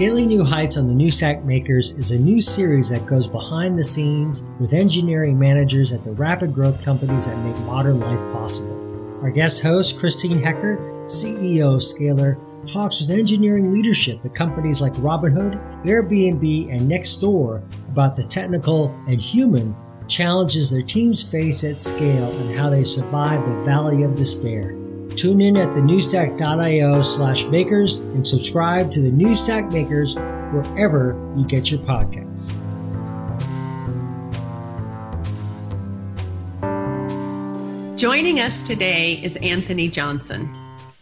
Scaling New Heights on the New Stack Makers is a new series that goes behind the scenes with engineering managers at the rapid growth companies that make modern life possible. Our guest host, Christine Heckart, CEO of Scalyr, talks with engineering leadership at companies like Robinhood, Airbnb, and Nextdoor about the technical and human challenges their teams face at scale and how they survive the valley of despair. Tune in at thenewstack.io slash makers and subscribe to the New Stack Makers wherever you get your podcasts. Joining us today is Anthony Johnson.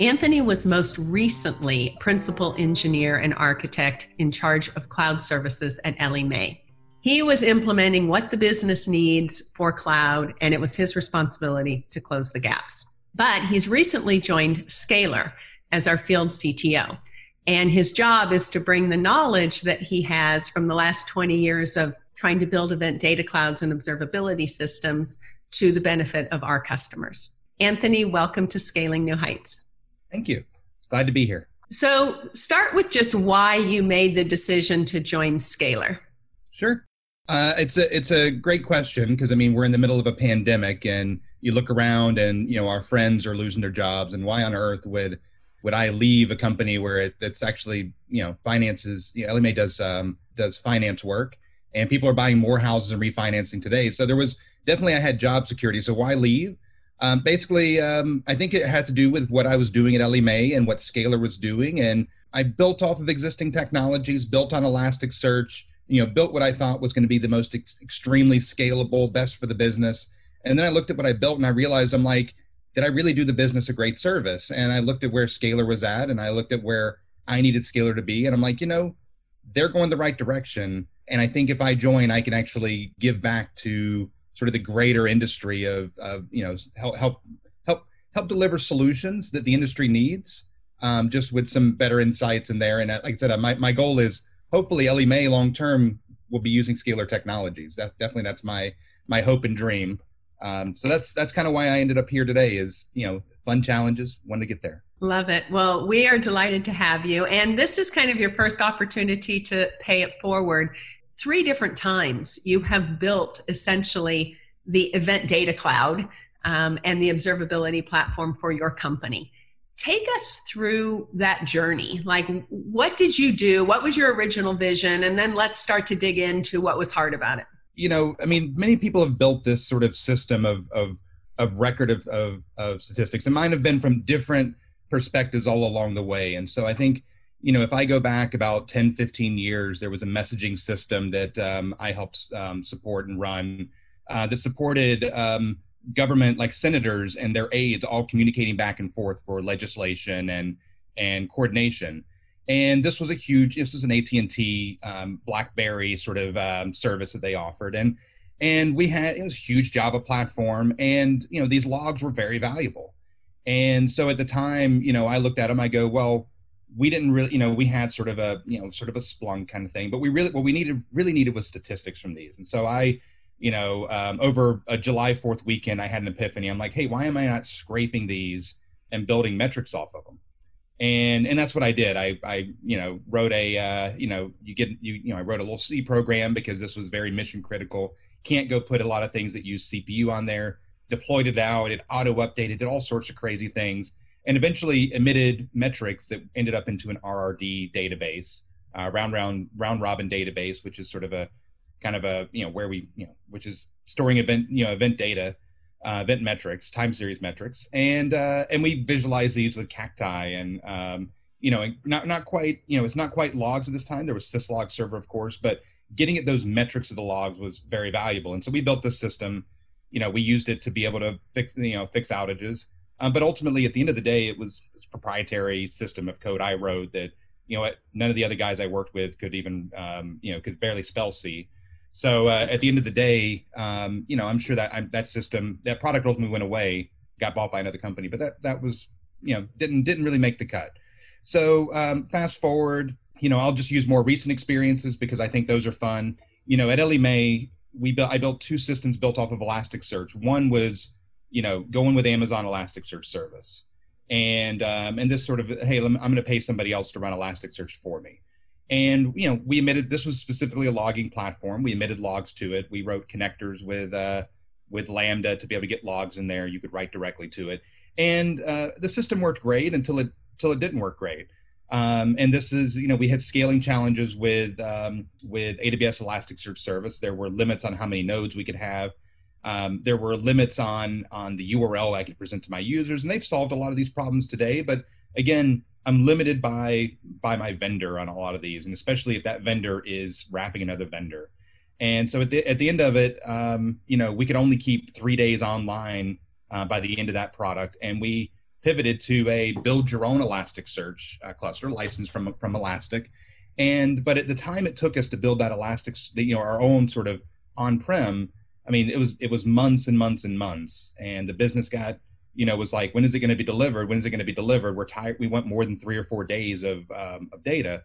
Anthony was most recently principal engineer and architect in charge of cloud services at Ellie Mae. He was implementing what the business needs for cloud, and it was his responsibility to close the gaps. But he's recently joined Scalyr as our field CTO. And his job is to bring the knowledge that he has from the last 20 years of trying to build event data clouds and observability systems to the benefit of our customers. Anthony, welcome to Scaling New Heights. Thank you. Glad to be here. So, start with just why you made the decision to join Scalyr. Sure. Uh, it's a it's a great question because I mean we're in the middle of a pandemic and you look around and you know our friends are losing their jobs and why on earth would would I leave a company where it, it's actually you know finances you know Mae does um, does finance work and people are buying more houses and refinancing today so there was definitely I had job security so why leave um, basically um, I think it had to do with what I was doing at Mae and what Scalyr was doing and I built off of existing technologies built on Elasticsearch you know, built what I thought was going to be the most ex- extremely scalable, best for the business. And then I looked at what I built and I realized I'm like, did I really do the business a great service? And I looked at where Scalyr was at and I looked at where I needed Scalyr to be. And I'm like, you know, they're going the right direction. And I think if I join, I can actually give back to sort of the greater industry of, of you know, help, help, help, help deliver solutions that the industry needs. Um, just with some better insights in there. And uh, like I said, uh, my, my goal is hopefully Ellie Mae long term will be using Scalyr technologies. That definitely that's my my hope and dream. Um, so that's that's kind of why I ended up here today. Is you know fun challenges, want to get there. Love it. Well, we are delighted to have you, and this is kind of your first opportunity to pay it forward. Three different times you have built essentially the event data cloud um, and the observability platform for your company take us through that journey like what did you do what was your original vision and then let's start to dig into what was hard about it you know i mean many people have built this sort of system of of of record of of, of statistics and mine have been from different perspectives all along the way. And so i think you know if i go back about 10 15 years there was a messaging system that um, i helped um, support and run uh, that supported um, government like senators and their aides all communicating back and forth for legislation and and coordination and this was a huge this was an at&t um, blackberry sort of um, service that they offered and and we had it was a huge java platform and you know these logs were very valuable and so at the time you know i looked at them i go well we didn't really you know we had sort of a you know sort of a splunk kind of thing but we really what we needed really needed was statistics from these and so i you know, um, over a July 4th weekend, I had an epiphany. I'm like, hey, why am I not scraping these and building metrics off of them? And and that's what I did. I I you know wrote a uh, you know you get you you know I wrote a little C program because this was very mission critical. Can't go put a lot of things that use CPU on there. Deployed it out. It auto updated. Did all sorts of crazy things. And eventually emitted metrics that ended up into an RRD database, uh, round round round robin database, which is sort of a kind of a you know where we you know which is storing event you know event data uh, event metrics time series metrics and uh, and we visualize these with cacti and um, you know not not quite you know it's not quite logs at this time. There was syslog server of course but getting at those metrics of the logs was very valuable. And so we built this system. You know we used it to be able to fix you know fix outages. Um, but ultimately at the end of the day it was a proprietary system of code i wrote that you know none of the other guys i worked with could even um, you know could barely spell c so uh, at the end of the day, um, you know, I'm sure that I'm, that system, that product ultimately went away, got bought by another company, but that that was, you know, didn't didn't really make the cut. So um, fast forward, you know, I'll just use more recent experiences because I think those are fun. You know, at Ellie Mae, we built I built two systems built off of Elasticsearch. One was, you know, going with Amazon Elasticsearch service, and um, and this sort of hey, I'm going to pay somebody else to run Elasticsearch for me And you know, we emitted this was specifically a logging platform. We emitted logs to it. We wrote connectors with uh, with Lambda to be able to get logs in there. You could write directly to it, and uh, the system worked great until it until it didn't work great. Um, and this is, you know, we had scaling challenges with um, with AWS Elasticsearch Service. There were limits on how many nodes we could have. Um, there were limits on on the URL I could present to my users, and they've solved a lot of these problems today. But again, I'm limited by by my vendor on a lot of these, and especially if that vendor is wrapping another vendor. And so at the at the end of it, um, you know, we could only keep three days online uh, by the end of that product, and we pivoted to a build your own Elasticsearch uh, cluster licensed from from Elastic. And but at the time it took us to build that Elastic, you know, our own sort of on-prem. I mean, it was it was months and months and months, and the business got you know was like, when is it going to be delivered? When is it going to be delivered? We're tired. We went more than three or four days of um, of data.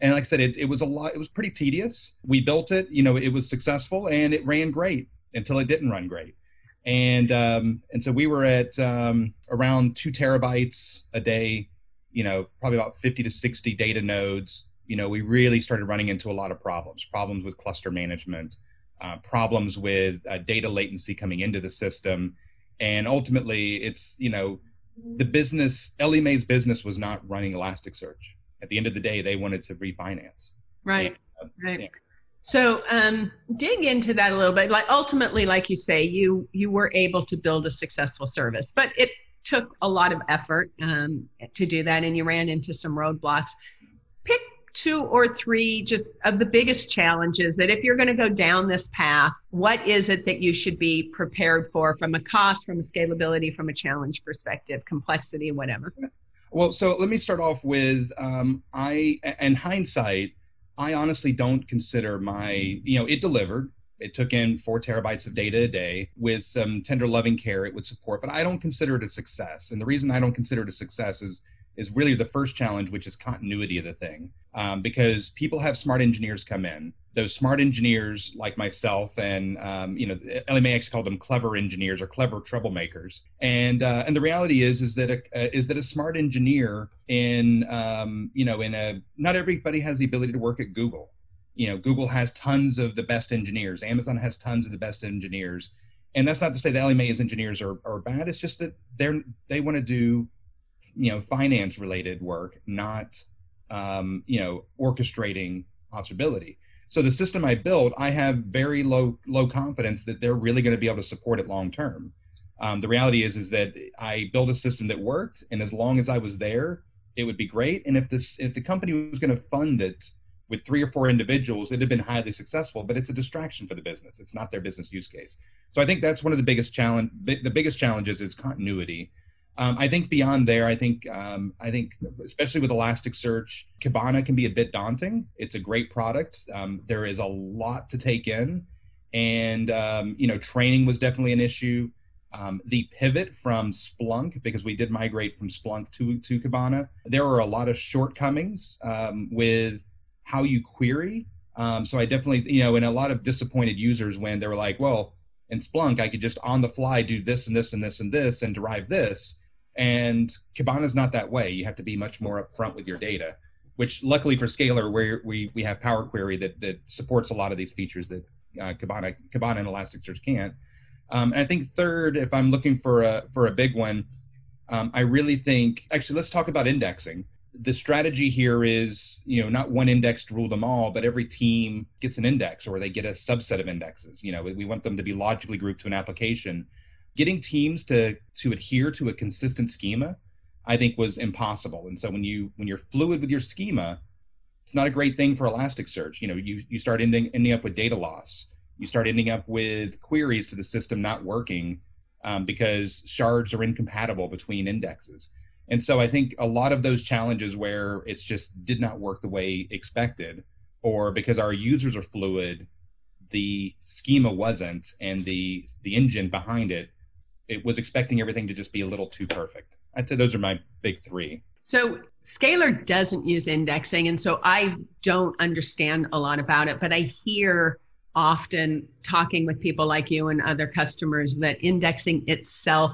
And like I said, it, it was a lot. It was pretty tedious. We built it. You know, it was successful and it ran great until it didn't run great and um, and so we were at um, around two terabytes a day you know probably about 50 to 60 data nodes you know we really started running into a lot of problems problems with cluster management uh, problems with uh, data latency coming into the system and ultimately it's you know the business ellie mae's business was not running elasticsearch at the end of the day they wanted to refinance right and, uh, right yeah. So um, dig into that a little bit. Like ultimately, like you say, you you were able to build a successful service, but it took a lot of effort um, to do that, and you ran into some roadblocks. Pick two or three just of the biggest challenges that if you're going to go down this path, what is it that you should be prepared for from a cost, from a scalability, from a challenge perspective, complexity, whatever. Well, so let me start off with um, I, in hindsight I honestly don't consider my, you know, it delivered. It took in four terabytes of data a day with some tender loving care it would support, but I don't consider it a success. And the reason I don't consider it a success is is really the first challenge, which is continuity of the thing. Um, because people have smart engineers come in. Those smart engineers, like myself, and um, you know, actually called them clever engineers or clever troublemakers. And uh, and the reality is is that a, uh, is that a smart engineer in um, you know in a not everybody has the ability to work at Google. You know, Google has tons of the best engineers. Amazon has tons of the best engineers. And that's not to say that Mae's engineers are, are bad. It's just that they're they want to do you know finance related work not um, you know orchestrating observability so the system i built i have very low low confidence that they're really going to be able to support it long term. Um, the reality is is that i built a system that worked and as long as i was there it would be great. And if this if the company was going to fund it with three or four individuals it'd have been highly successful but it's a distraction for the business. It's not their business use case. So i think that's one of the biggest challenge the biggest challenges is continuity um, I think beyond there, I think um, I think especially with Elasticsearch, Kibana can be a bit daunting. It's a great product. Um, there is a lot to take in, and um, you know, training was definitely an issue. Um, the pivot from Splunk, because we did migrate from Splunk to to Kibana, there were a lot of shortcomings um, with how you query. so I definitely, you know, and a lot of disappointed users when they were like, well. In Splunk, I could just on the fly do this and this and this and this and derive this and Kibana is not that way. You have to be much more upfront with your data, which luckily for Scalyr, where we, we have Power Query that, that supports a lot of these features that uh, Kibana, Kibana and Elasticsearch can't. Um, and I think third, if I'm looking for a, for a big one, um, I really think, actually, let's talk about indexing. The strategy here is, you know, not one index to rule them all, but every team gets an index or they get a subset of indexes. You know, we want them to be logically grouped to an application getting teams to to adhere to a consistent schema i think was impossible. And so when you when you're fluid with your schema it's not a great thing for elasticsearch you know you you start ending ending up with data loss. You start ending up with queries to the system not working um, because shards are incompatible between indexes. And so i think a lot of those challenges where it's just did not work the way expected or because our users are fluid the schema wasn't and the the engine behind it it was expecting everything to just be a little too perfect. I'd say those are my big three. So Scalyr doesn't use indexing, and so I don't understand a lot about it, but I hear often talking with people like you and other customers that indexing itself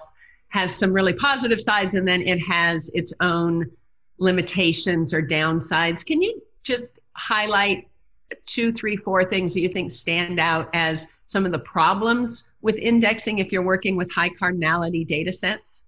has some really positive sides and then it has its own limitations or downsides. Can you just highlight two, three, four things that you think stand out as some of the problems with indexing if you're working with high cardinality data sets?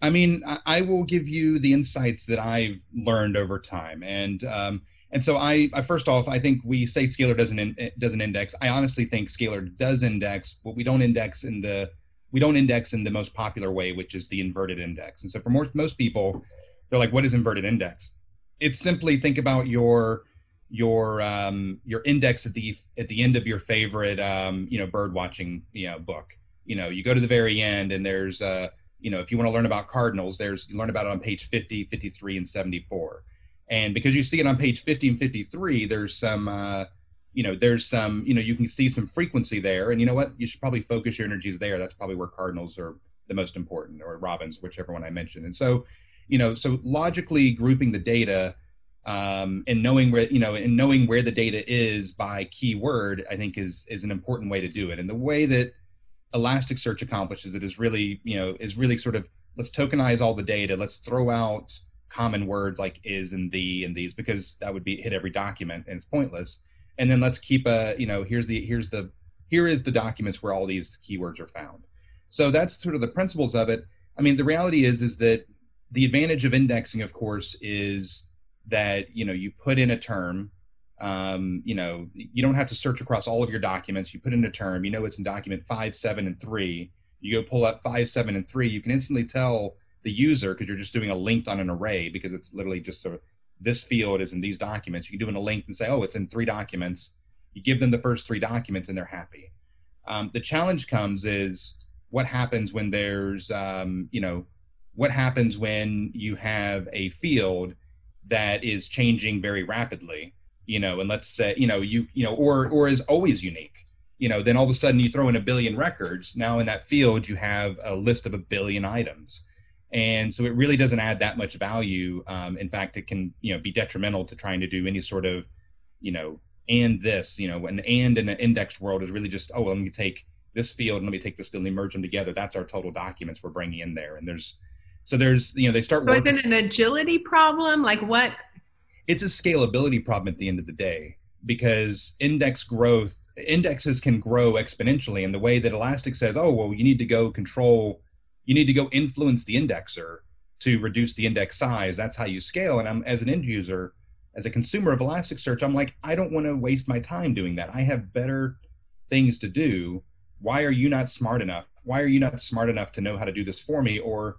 I mean, I will give you the insights that I've learned over time, and um, and so I, I, first off, I think we say Scalyr doesn't in, doesn't index. I honestly think Scalyr does index, but we don't index in the we don't index in the most popular way, which is the inverted index. And so for more, most people, they're like, "What is inverted index?" It's simply think about your your um, your index at the at the end of your favorite um, you know bird watching you know book. You know, you go to the very end, and there's uh, you know if you want to learn about cardinals, there's you learn about it on page 50, 53, and 74 and because you see it on page 50 and 53 there's some uh, you know there's some you know you can see some frequency there. And you know what? You should probably focus your energies there. That's probably where cardinals are the most important or robins whichever one i mentioned. And so you know so logically grouping the data um, and knowing where you know and knowing where the data is by keyword i think is is an important way to do it. And the way that elasticsearch accomplishes it is really you know is really sort of let's tokenize all the data. Let's throw out common words like is and the and these because that would be hit every document and it's pointless. And then let's keep a you know here's the here's the here is the documents where all these keywords are found. So that's sort of the principles of it. I mean the reality is is that the advantage of indexing of course is that you know you put in a term um, you know you don't have to search across all of your documents you put in a term you know it's in document five seven and three you go pull up five seven and three you can instantly tell the user because you're just doing a linked on an array because it's literally just sort of this field is in these documents. You can do in a link and say, oh, it's in three documents. You give them the first three documents and they're happy. Um, the challenge comes is what happens when there's, um, you know, what happens when you have a field that is changing very rapidly, you know, and let's say, you know, you, you know, or, or is always unique, you know, then all of a sudden you throw in a billion records. Now in that field, you have a list of a billion items and so it really doesn't add that much value um, in fact it can you know be detrimental to trying to do any sort of you know and this you know an and in an indexed world is really just oh let me take this field and let me take this field and merge them together that's our total documents we're bringing in there and there's so there's you know they start so working. is it an agility problem like what it's a scalability problem at the end of the day because index growth indexes can grow exponentially in the way that elastic says oh well you need to go control you need to go influence the indexer to reduce the index size. That's how you scale. And I'm as an end user, as a consumer of Elasticsearch, I'm like, I don't want to waste my time doing that. I have better things to do. Why are you not smart enough? Why are you not smart enough to know how to do this for me? Or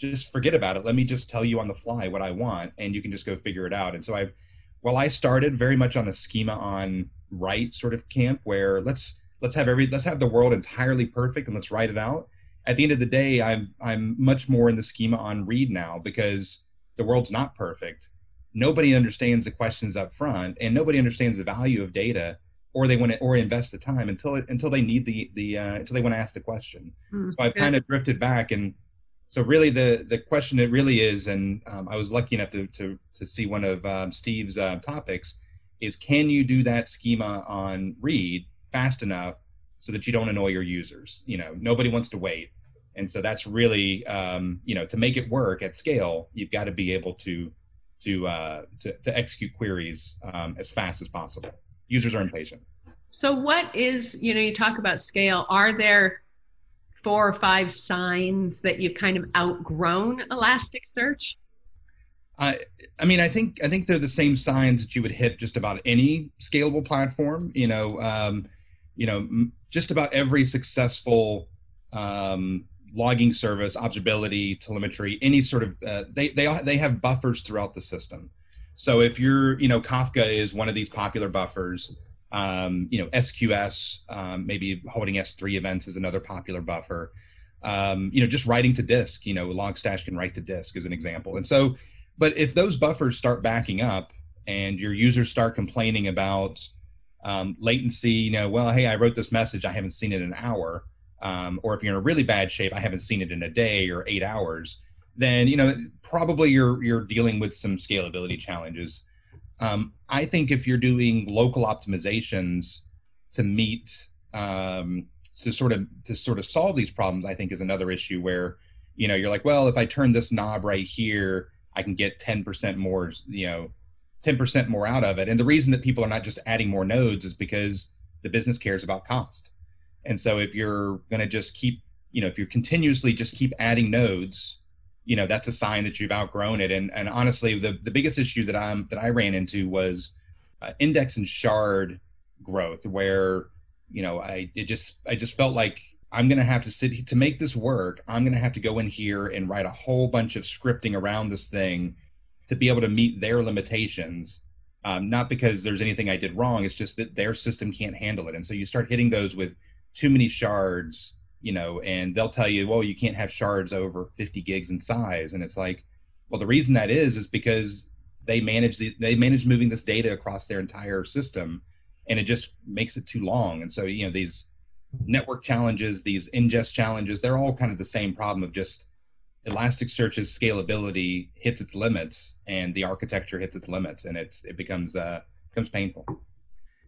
just forget about it. Let me just tell you on the fly what I want, and you can just go figure it out. And so I've, well, I started very much on the schema on write sort of camp where let's let's have every let's have the world entirely perfect and let's write it out at the end of the day, I'm I'm much more in the schema on read now because the world's not perfect. Nobody understands the questions up front, and nobody understands the value of data, or they want to or invest the time until until they need the the uh, until they want to ask the question. Mm, so I've yeah. kind of drifted back, and so really the the question it really is, and um, I was lucky enough to to to see one of um, Steve's uh, topics is can you do that schema on read fast enough so that you don't annoy your users. You know, nobody wants to wait. And so that's really, um, you know, to make it work at scale, you've got to be able to to uh, to, to execute queries um, as fast as possible. Users are impatient. So, what is you know, you talk about scale. Are there four or five signs that you've kind of outgrown Elasticsearch? I, I mean, I think I think they're the same signs that you would hit just about any scalable platform. You know, um, you know, just about every successful um, logging service, observability, telemetry, any sort of uh, they they they have buffers throughout the system. So if you're you know Kafka is one of these popular buffers. Um, you know SQS, um, maybe holding S3 events is another popular buffer. Um, you know, just writing to disk. You know, Logstash can write to disk as an example. And so, but if those buffers start backing up and your users start complaining about um, latency, you know, well, hey, I wrote this message, I haven't seen it in an hour, um, or if you're in a really bad shape, I haven't seen it in a day or eight hours, then you know probably you're you're dealing with some scalability challenges. Um, I think if you're doing local optimizations to meet um, to sort of to sort of solve these problems, I think is another issue where you know you're like, well, if I turn this knob right here, I can get 10% more, you know, 10% more out of it. And the reason that people are not just adding more nodes is because the business cares about cost. And so if you're going to just keep, you know, if you're continuously just keep adding nodes, you know, that's a sign that you've outgrown it. And and honestly, the the biggest issue that I'm that I ran into was uh, index and shard growth, where you know I it just I just felt like I'm going to have to sit to make this work. I'm going to have to go in here and write a whole bunch of scripting around this thing to be able to meet their limitations. Um, not because there's anything I did wrong. It's just that their system can't handle it. And so you start hitting those with too many shards, you know, and they'll tell you, well, you can't have shards over 50 gigs in size. And it's like, well, the reason that is is because they manage the they manage moving this data across their entire system, and it just makes it too long. And so you know these network challenges, these ingest challenges, they're all kind of the same problem of just Elasticsearch's scalability hits its limits and the architecture hits its limits and it's it becomes uh becomes painful.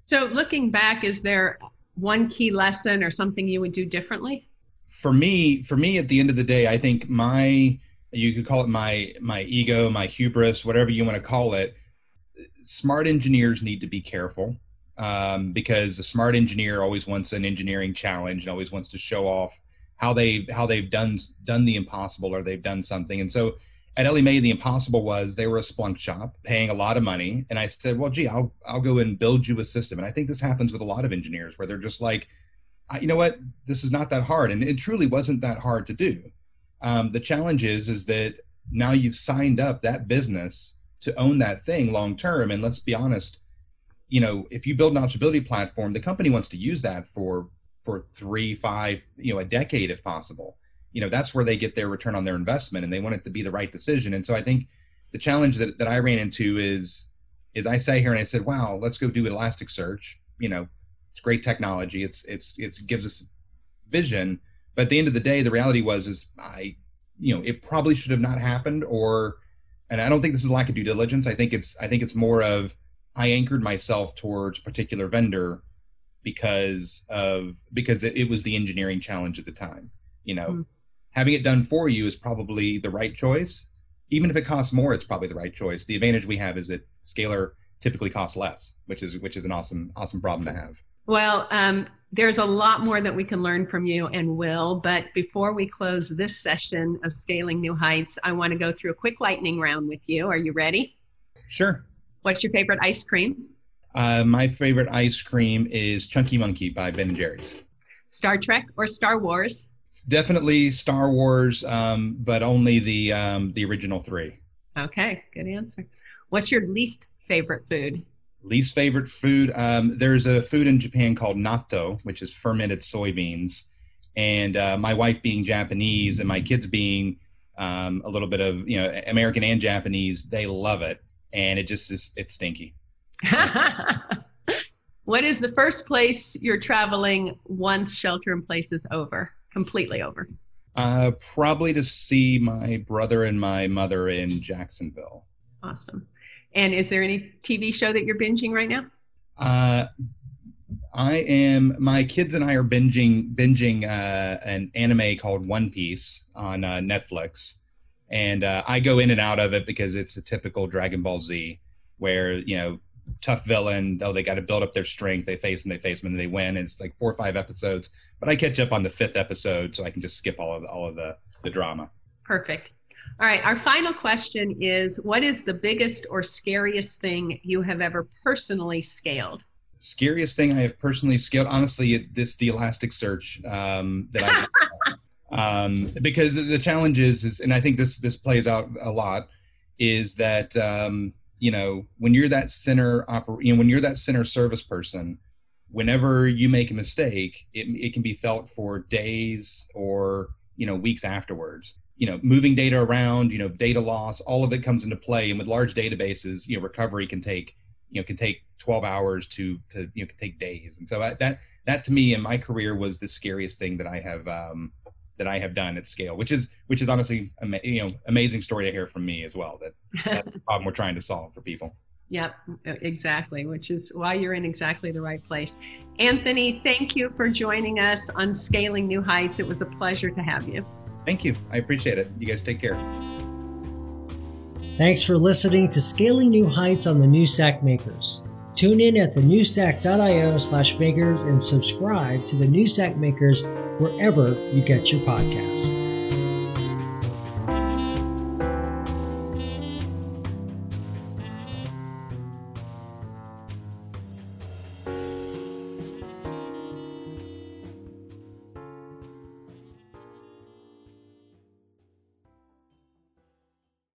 So looking back, is there one key lesson or something you would do differently? For me, for me at the end of the day, I think my you could call it my my ego, my hubris, whatever you want to call it. Smart engineers need to be careful um, because a smart engineer always wants an engineering challenge and always wants to show off how they've how they've done done the impossible or they've done something. And so at Ellie Mae, the impossible was they were a Splunk shop paying a lot of money, and I said, "Well, gee, I'll I'll go and build you a system." And I think this happens with a lot of engineers where they're just like, "You know what? This is not that hard," and it truly wasn't that hard to do. Um, the challenge is is that now you've signed up that business to own that thing long term, and let's be honest, you know, if you build an observability platform, the company wants to use that for for three, five, you know, a decade if possible. You know, that's where they get their return on their investment and they want it to be the right decision. And so I think the challenge that, that I ran into is is I sat here and I said, wow, let's go do Elasticsearch. You know, it's great technology. It's it's it gives us vision. But at the end of the day, the reality was is I, you know, it probably should have not happened or and I don't think this is lack of due diligence. I think it's I think it's more of I anchored myself towards a particular vendor because of because it, it was the engineering challenge at the time. You know, mm. Having it done for you is probably the right choice. Even if it costs more, it's probably the right choice. The advantage we have is that Scalyr typically costs less, which is which is an awesome awesome problem to have. Well, um, there's a lot more that we can learn from you and will. But before we close this session of Scaling New Heights, I want to go through a quick lightning round with you. Are you ready? Sure. What's your favorite ice cream? Uh, my favorite ice cream is Chunky Monkey by Ben and Jerry's. Star Trek or Star Wars? Definitely Star Wars, um, but only the um, the original three. Okay, good answer. What's your least favorite food? Least favorite food? Um, there's a food in Japan called natto, which is fermented soybeans. And uh, my wife being Japanese and my kids being um, a little bit of you know American and Japanese, they love it, and it just is it's stinky. what is the first place you're traveling once shelter in place is over, completely over? Uh, probably to see my brother and my mother in Jacksonville. Awesome. And is there any TV show that you're binging right now? Uh, I am. My kids and I are binging binging uh, an anime called One Piece on uh, Netflix, and uh, I go in and out of it because it's a typical Dragon Ball Z, where you know tough villain. Oh, they got to build up their strength. They face them, they face them, and they win. And it's like four or five episodes. But I catch up on the fifth episode, so I can just skip all of all of the the drama. Perfect. All right. Our final question is: What is the biggest or scariest thing you have ever personally scaled? Scariest thing I have personally scaled, honestly, it's this the Elasticsearch um, that I. um, because the challenge is, is, and I think this this plays out a lot, is that um, you know when you're that center oper- you know when you're that center service person whenever you make a mistake it, it can be felt for days or you know weeks afterwards. You know moving data around you know data loss all of it comes into play. And with large databases you know recovery can take you know can take 12 hours to to you know can take days. And so I, that that to me in my career was the scariest thing that i have um that I have done at scale, which is which is honestly you know amazing story to hear from me as well. That that's the problem we're trying to solve for people. Yep, exactly, which is why you're in exactly the right place. Anthony, thank you for joining us on Scaling New Heights. It was a pleasure to have you. Thank you. I appreciate it. You guys take care. Thanks for listening to Scaling New Heights on the New Stack Makers. Tune in at thenewstack.io slash makers and subscribe to the New Stack Makers wherever you get your podcasts.